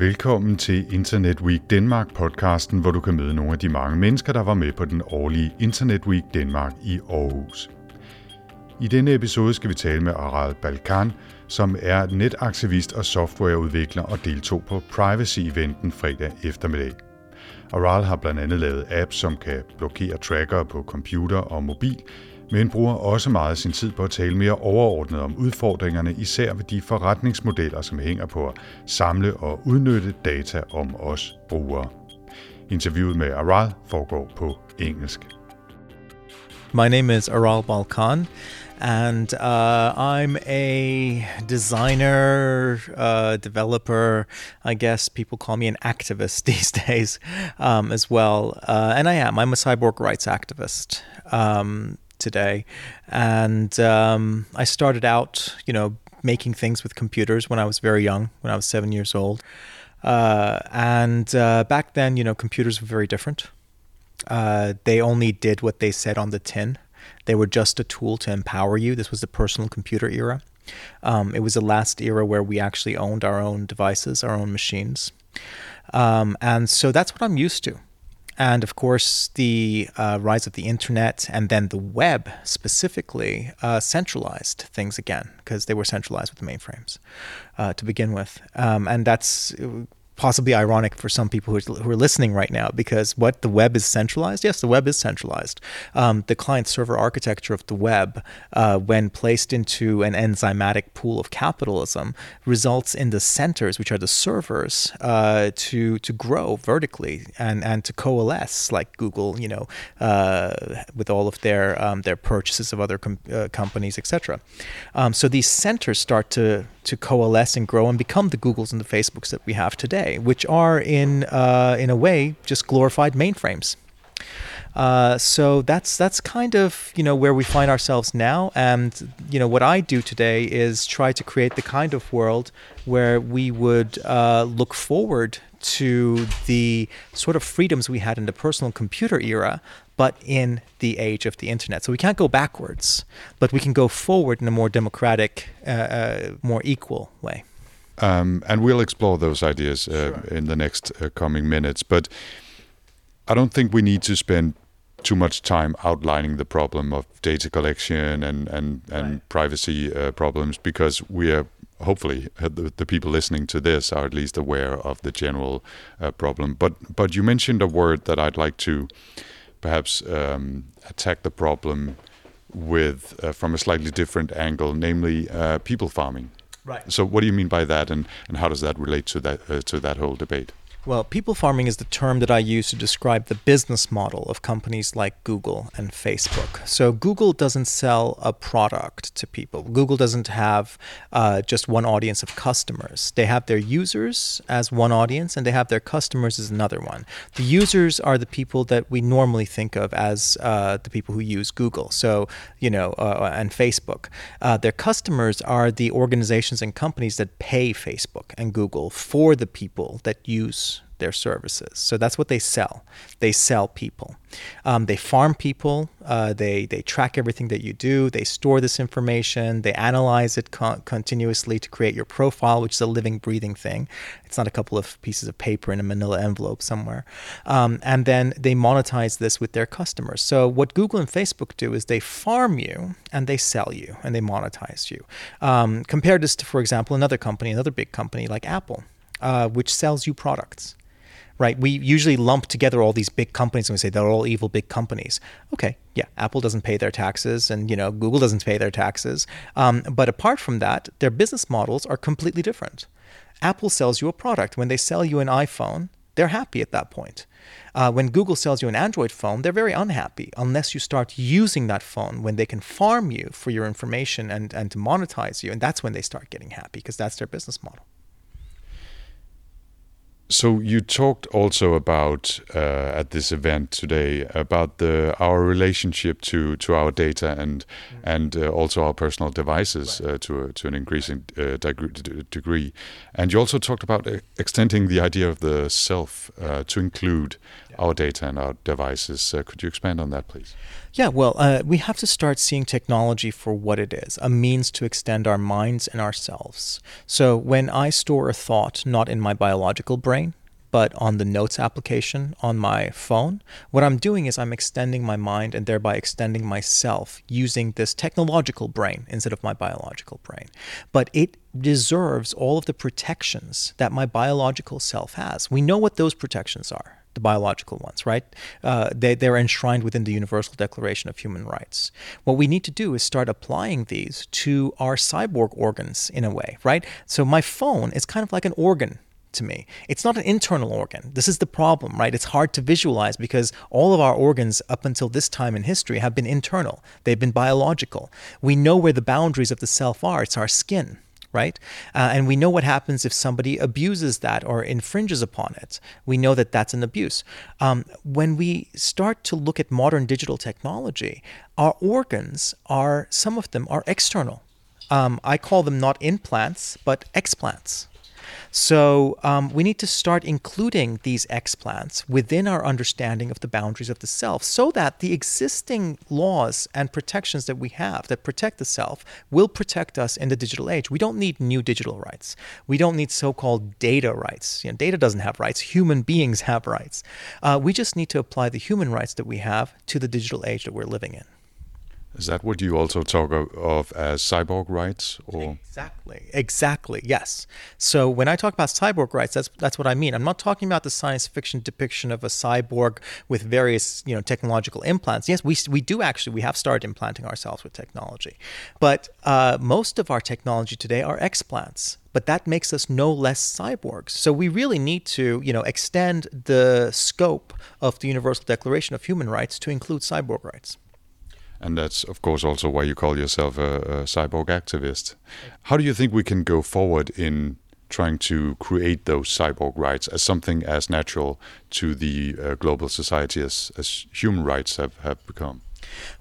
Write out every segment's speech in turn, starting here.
Velkommen til Internet Week Danmark podcasten, hvor du kan møde nogle af de mange mennesker, der var med på den årlige Internet Week Danmark i Aarhus. I denne episode skal vi tale med Aral Balkan, som er netaktivist og softwareudvikler og deltog på Privacy-eventen fredag eftermiddag. Aral har blandt andet lavet apps, som kan blokere trackere på computer og mobil, men bruger også meget sin tid på at tale mere overordnet om udfordringerne, især ved de forretningsmodeller, som hænger på at samle og udnytte data om os brugere. Interviewet med Aral foregår på engelsk. My name is Aral Balkan, and uh, I'm a designer, uh, developer. I guess people call me an activist these days um, as well. Uh, and I am. I'm a cyborg rights activist. Um, today. And um, I started out, you know, making things with computers when I was very young, when I was seven years old. Uh, and uh, back then, you know, computers were very different. Uh, they only did what they said on the tin. They were just a tool to empower you. This was the personal computer era. Um, it was the last era where we actually owned our own devices, our own machines. Um, and so that's what I'm used to and of course the uh, rise of the internet and then the web specifically uh, centralized things again because they were centralized with the mainframes uh, to begin with. Um, and that's possibly ironic for some people who are, who are listening right now because what the web is centralized. Yes, the web is centralized. Um, the client server architecture of the web, uh, when placed into an enzymatic pool of capitalism, results in the centers, which are the servers, uh, to to grow vertically and and to coalesce, like Google, you know, uh, with all of their um, their purchases of other com- uh, companies, etc. Um, so these centers start to to coalesce and grow and become the Googles and the Facebooks that we have today, which are in uh, in a way just glorified mainframes. Uh, so that's that's kind of you know where we find ourselves now, and you know what I do today is try to create the kind of world where we would uh, look forward to the sort of freedoms we had in the personal computer era, but in the age of the internet. So we can't go backwards, but we can go forward in a more democratic, uh, uh, more equal way. Um, and we'll explore those ideas uh, sure. in the next uh, coming minutes. But I don't think we need to spend too much time outlining the problem of data collection and and and right. privacy uh, problems because we are hopefully uh, the, the, people listening to this are at least aware of the general uh, problem. But but you mentioned a word that I'd like to perhaps um, attack the problem with uh, from a slightly different angle, namely uh, people farming. Right. So, what do you mean by that, and, and how does that relate to that uh, to that whole debate? Well, people farming is the term that I use to describe the business model of companies like Google and Facebook. So, Google doesn't sell a product to people. Google doesn't have uh, just one audience of customers. They have their users as one audience, and they have their customers as another one. The users are the people that we normally think of as uh, the people who use Google. So, you know, uh, and Facebook. Uh, their customers are the organizations and companies that pay Facebook and Google for the people that use their services. So that's what they sell. They sell people. Um, they farm people. Uh, they they track everything that you do. They store this information. They analyze it con- continuously to create your profile, which is a living, breathing thing. It's not a couple of pieces of paper in a Manila envelope somewhere. Um, and then they monetize this with their customers. So what Google and Facebook do is they farm you and they sell you and they monetize you. Um, compare this to, for example, another company, another big company like Apple uh, which sells you products. Right? We usually lump together all these big companies and we say they're all evil big companies. Okay, yeah, Apple doesn't pay their taxes, and you know Google doesn't pay their taxes. Um, but apart from that, their business models are completely different. Apple sells you a product. When they sell you an iPhone, they're happy at that point. Uh, when Google sells you an Android phone, they're very unhappy unless you start using that phone when they can farm you for your information and, and to monetize you. And that's when they start getting happy because that's their business model. So you talked also about uh, at this event today about the our relationship to, to our data and mm. and uh, also our personal devices right. uh, to a, to an increasing uh, degree, and you also talked about uh, extending the idea of the self uh, to include. Our data and our devices. Uh, could you expand on that, please? Yeah, well, uh, we have to start seeing technology for what it is a means to extend our minds and ourselves. So when I store a thought not in my biological brain, but on the notes application on my phone, what I'm doing is I'm extending my mind and thereby extending myself using this technological brain instead of my biological brain. But it deserves all of the protections that my biological self has. We know what those protections are the biological ones, right? Uh, they, they're enshrined within the Universal Declaration of Human Rights. What we need to do is start applying these to our cyborg organs in a way, right? So my phone is kind of like an organ to me. It's not an internal organ. This is the problem, right? It's hard to visualize because all of our organs up until this time in history have been internal, they've been biological. We know where the boundaries of the self are, it's our skin. Right? Uh, and we know what happens if somebody abuses that or infringes upon it. We know that that's an abuse. Um, when we start to look at modern digital technology, our organs are, some of them are external. Um, I call them not implants, but explants so um, we need to start including these explants within our understanding of the boundaries of the self so that the existing laws and protections that we have that protect the self will protect us in the digital age. We don't need new digital rights. We don't need so called data rights. You know, data doesn't have rights, human beings have rights. Uh, we just need to apply the human rights that we have to the digital age that we're living in. Is that what you also talk of as cyborg rights? Or exactly, exactly, yes. So when I talk about cyborg rights, that's that's what I mean. I'm not talking about the science fiction depiction of a cyborg with various you know technological implants. Yes, we we do actually we have started implanting ourselves with technology, but uh, most of our technology today are explants but that makes us no less cyborgs. So we really need to, you know, extend the scope of the Universal Declaration of Human Rights to include cyborg rights. And that's, of course, also why you call yourself a, a cyborg activist. How do you think we can go forward in trying to create those cyborg rights as something as natural to the uh, global society as, as human rights have, have become?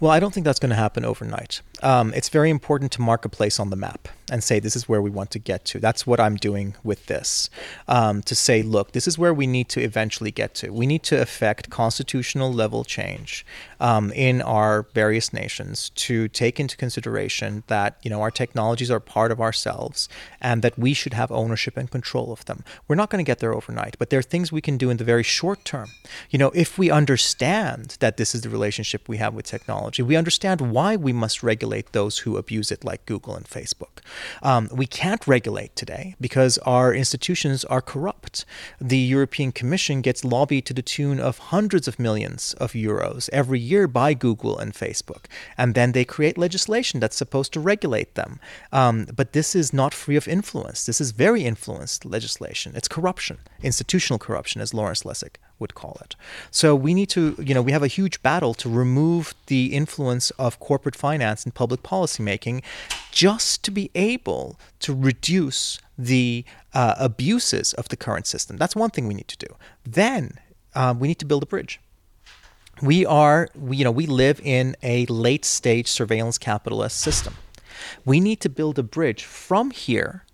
Well, I don't think that's going to happen overnight. Um, it's very important to mark a place on the map and say this is where we want to get to. That's what I'm doing with this. Um, to say, look, this is where we need to eventually get to. We need to effect constitutional level change um, in our various nations to take into consideration that you know our technologies are part of ourselves and that we should have ownership and control of them. We're not going to get there overnight, but there are things we can do in the very short term. You know, if we understand that this is the relationship we have with technology, we understand why we must regulate those who abuse it, like Google and Facebook. Um, we can't regulate today because our institutions are corrupt. The European Commission gets lobbied to the tune of hundreds of millions of euros every year by Google and Facebook. And then they create legislation that's supposed to regulate them. Um, but this is not free of influence. This is very influenced legislation. It's corruption, institutional corruption, as Lawrence Lessig would call it. So we need to, you know, we have a huge battle to remove the influence of corporate finance in public policy making just to be able to reduce the uh, abuses of the current system. That's one thing we need to do. Then uh, we need to build a bridge. We are, we, you know, we live in a late stage surveillance capitalist system. We need to build a bridge from here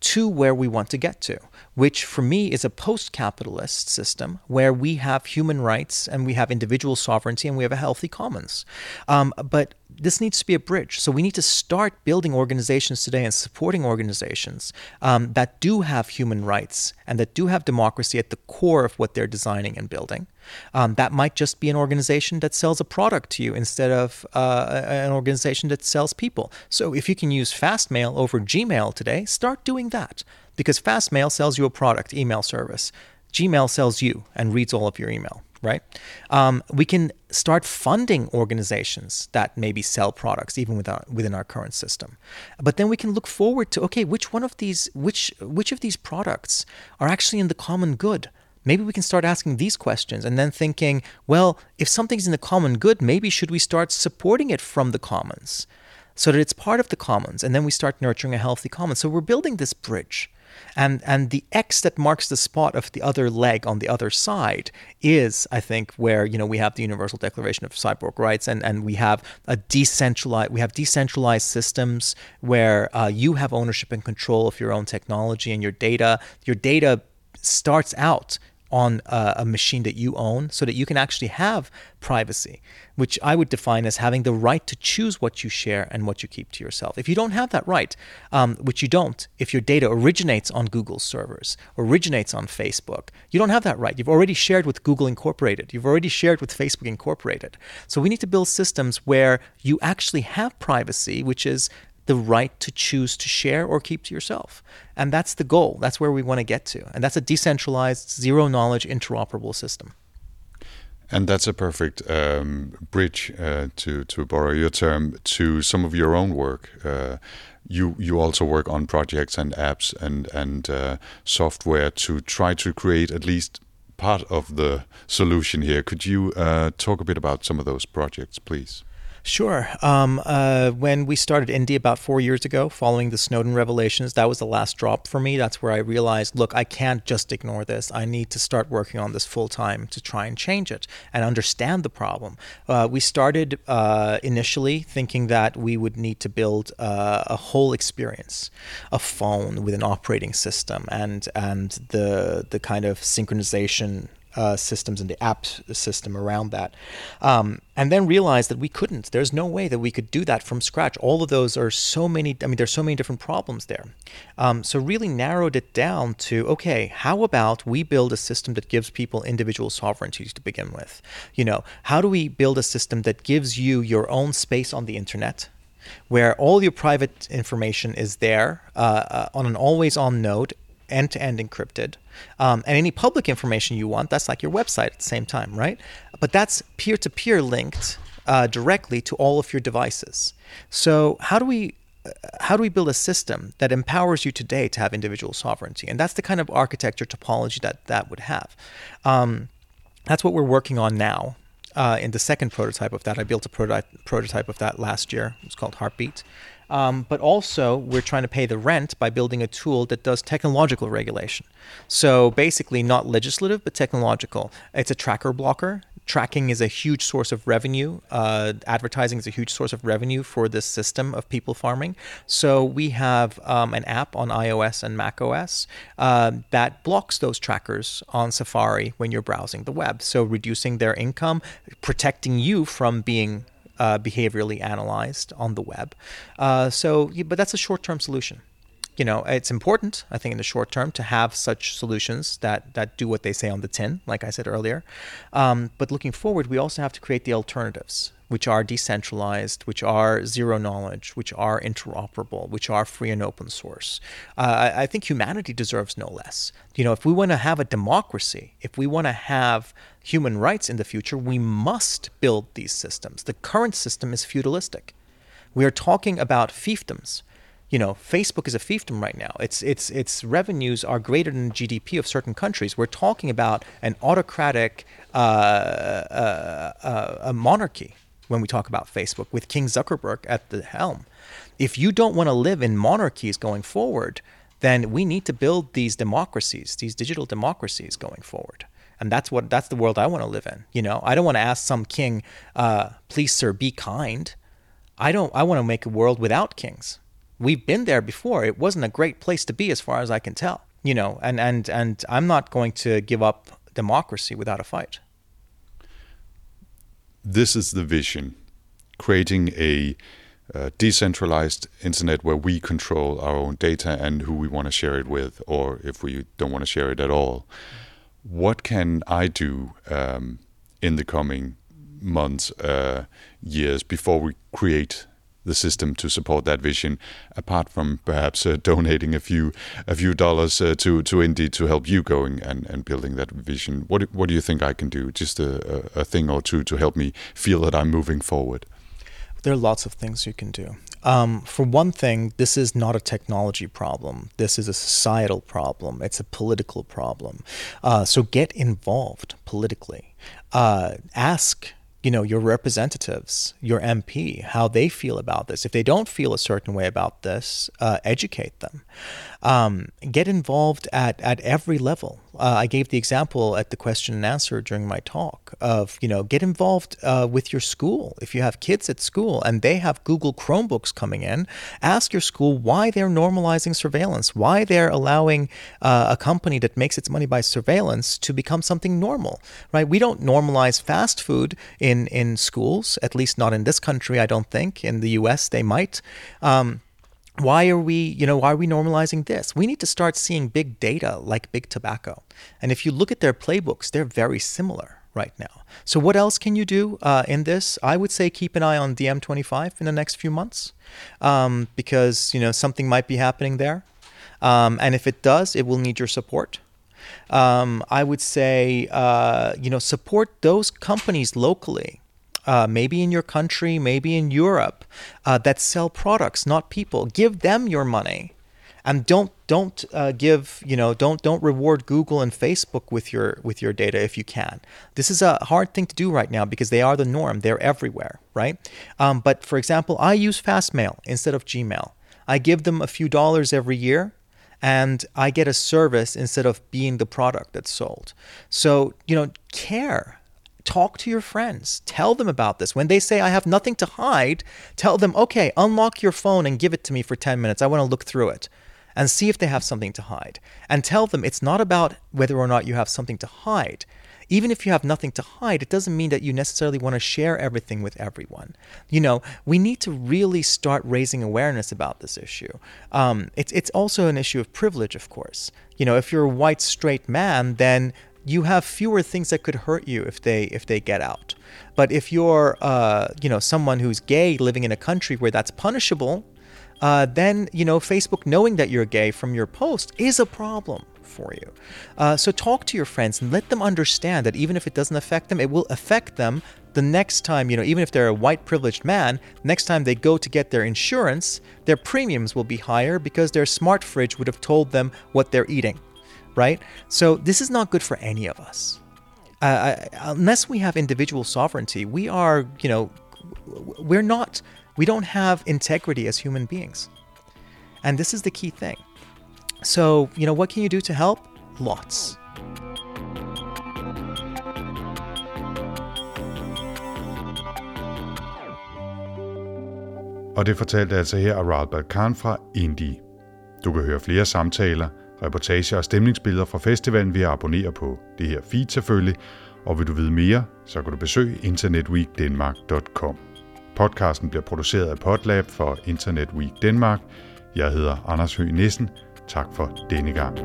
to where we want to get to which for me is a post capitalist system where we have human rights and we have individual sovereignty and we have a healthy commons. Um, but this needs to be a bridge. So we need to start building organizations today and supporting organizations um, that do have human rights and that do have democracy at the core of what they're designing and building. Um, that might just be an organization that sells a product to you instead of uh, an organization that sells people. So if you can use Fastmail over Gmail today, start doing that because Fastmail sells you a product email service. Gmail sells you and reads all of your email, right? Um, we can start funding organizations that maybe sell products even within our, within our current system. But then we can look forward to okay, which one of these which which of these products are actually in the common good? Maybe we can start asking these questions and then thinking, well, if something's in the common good, maybe should we start supporting it from the commons so that it's part of the commons and then we start nurturing a healthy commons. So we're building this bridge. And and the X that marks the spot of the other leg on the other side is, I think, where you know we have the Universal Declaration of Cyborg Rights, and and we have a decentralized we have decentralized systems where uh, you have ownership and control of your own technology and your data. Your data starts out on a, a, machine that you own so that you can actually have privacy, which I would define as having the right to choose what you share and what you keep to yourself. If you don't have that right, um, which you don't, if your data originates on Google servers, originates on Facebook, you don't have that right. You've already shared with Google Incorporated, you've already shared with Facebook Incorporated. So we need to build systems where you actually have privacy, which is the right to choose to share or keep to yourself. And that's the goal. That's where we want to get to. And that's a decentralized, zero knowledge, interoperable system. And that's a perfect um, bridge, uh, to to borrow your term, to some of your own work. Uh, you you also work on projects and apps and and uh, software to try to create at least part of the solution here. Could you uh, talk a bit about some of those projects, please? Sure. Um, uh, when we started Indie about four years ago, following the Snowden revelations, that was the last drop for me. That's where I realized, look, I can't just ignore this. I need to start working on this full time to try and change it and understand the problem. Uh, we started uh, initially thinking that we would need to build uh, a whole experience, a phone with an operating system and and the the kind of synchronization uh, systems and the app system around that. Um, and then realized that we couldn't. There's no way that we could do that from scratch. All of those are so many, I mean, there's so many different problems there. Um, so, really narrowed it down to okay, how about we build a system that gives people individual sovereignty to begin with? You know, how do we build a system that gives you your own space on the internet? Where all your private information is there uh, uh, on an always on node end to end encrypted. Um, and any public information you want, that's like your website at the same time, right? But that's peer to peer linked uh, directly to all of your devices. So, how do we uh, how do we build a system that empowers you today to have individual sovereignty? And that's the kind of architecture topology that that would have. Um, that's what we're working on now. Uh, in the second prototype of that, I built a prototype prototype of that last year. It's called Heartbeat, um, but also, we're trying to pay the rent by building a tool that does technological regulation. So basically, not legislative, but technological. It's a tracker blocker. Tracking is a huge source of revenue. Uh, advertising is a huge source of revenue for this system of people farming. So we have um, an app on iOS and macOS uh, that blocks those trackers on Safari when you're browsing the web. So reducing their income, protecting you from being uh, behaviorally analyzed on the web. Uh, so, but that's a short-term solution. You know, it's important, I think, in the short term to have such solutions that that do what they say on the tin, like I said earlier. Um, but looking forward, we also have to create the alternatives which are decentralized, which are zero knowledge, which are interoperable, which are free and open source. Uh, I, think humanity deserves no less. You know, if we want to have a democracy, if we want to have human rights in the future, we must build these systems. The current system is feudalistic. We are talking about fiefdoms. You know, Facebook is a fiefdom right now. Its its its revenues are greater than the GDP of certain countries. We're talking about an autocratic uh, uh, uh, a monarchy when we talk about Facebook with King Zuckerberg at the helm. If you don't want to live in monarchies going forward, then we need to build these democracies, these digital democracies going forward. And that's what that's the world I want to live in. You know, I don't want to ask some king, uh, "Please, sir, be kind." I don't. I want to make a world without kings. We've been there before. It wasn't a great place to be, as far as I can tell. You know, and and and I'm not going to give up democracy without a fight this is the vision creating a uh, decentralized internet where we control our own data and who we want to share it with, or if we don't want to share it at all. What can I do um, in the coming months, uh, years before we create the system to support that vision, apart from perhaps uh, donating a few a few dollars uh, to to Indie to help you going and, and building that vision. What what do you think I can do? Just a, a thing or two to help me feel that I'm moving forward. There are lots of things you can do. Um, for one thing, this is not a technology problem. This is a societal problem. It's a political problem. Uh, so get involved politically. Uh, ask you know your representatives your mp how they feel about this. If they don't feel a certain way about this uh, educate them. Um, get involved at, at every level Uh, I gave the example at the question and answer during my talk of, you know, get involved uh, with your school. If you have kids at school and they have Google Chromebooks coming in, ask your school why they're normalizing surveillance, why they're allowing uh, a company that makes its money by surveillance to become something normal, right? We don't normalize fast food in, in schools, at least not in this country, I don't think. In the US, they might. Um, why are we you know why are we normalizing this? We need to start seeing big data like big tobacco. And if you look at their playbooks they're very similar right now. So what else can you do uh, in this? I would say keep an eye on DiEM25 in the next few months um, because you know something might be happening there. Um, and if it does it will need your support. Um, i would say uh, you know support those companies locally uh, maybe in your country, maybe in Europe, uh, that sell products, not people. Give them your money, and don't don't uh, give you know don't don't reward Google and Facebook with your with your data if you can. This is a hard thing to do right now because they are the norm. They're everywhere, right? Um, but for example, I use Fastmail instead of Gmail. I give them a few dollars every year and I get a service instead of being the product that's sold. So, you know, care talk to your friends. Tell them about this. When they say, I have nothing to hide, tell them, okay, unlock your phone and give it to me for 10 minutes. I want to look through it and see if they have something to hide. And tell them it's not about whether or not you have something to hide. Even if you have nothing to hide, it doesn't mean that you necessarily want to share everything with everyone. You know, we need to really start raising awareness about this issue. Um, it's, it's also an issue of privilege, of course. You know, if you're a white, straight man, then you have fewer things that could hurt you if they if they get out. But if you're uh, you know someone who's gay living in a country where that's punishable, uh, then you know Facebook knowing that you're gay from your post is a problem for you. Uh, so talk to your friends and let them understand that even if it doesn't affect them, it will affect them the next time, you know, even if they're a white privileged man, next time they go to get their insurance, their premiums will be higher because their smart fridge would have told them what they're eating right? So this is not good for any of us. Uh, unless we have individual sovereignty, we are, you know, we're not, we don't have integrity as human beings. And this is the key thing. So, you know, what can you do to help? Lots. Og det fortalte altså her Aral Balkan fra Indie. Du kan høre flere samtaler – reportager og stemningsbilleder fra festivalen ved at abonnere på det her feed selvfølgelig, og vil du vide mere, så kan du besøge internetweekdenmark.com. Podcasten bliver produceret af Podlab for Internet Week Danmark. Jeg hedder Anders Høgh Nissen. Tak for denne gang.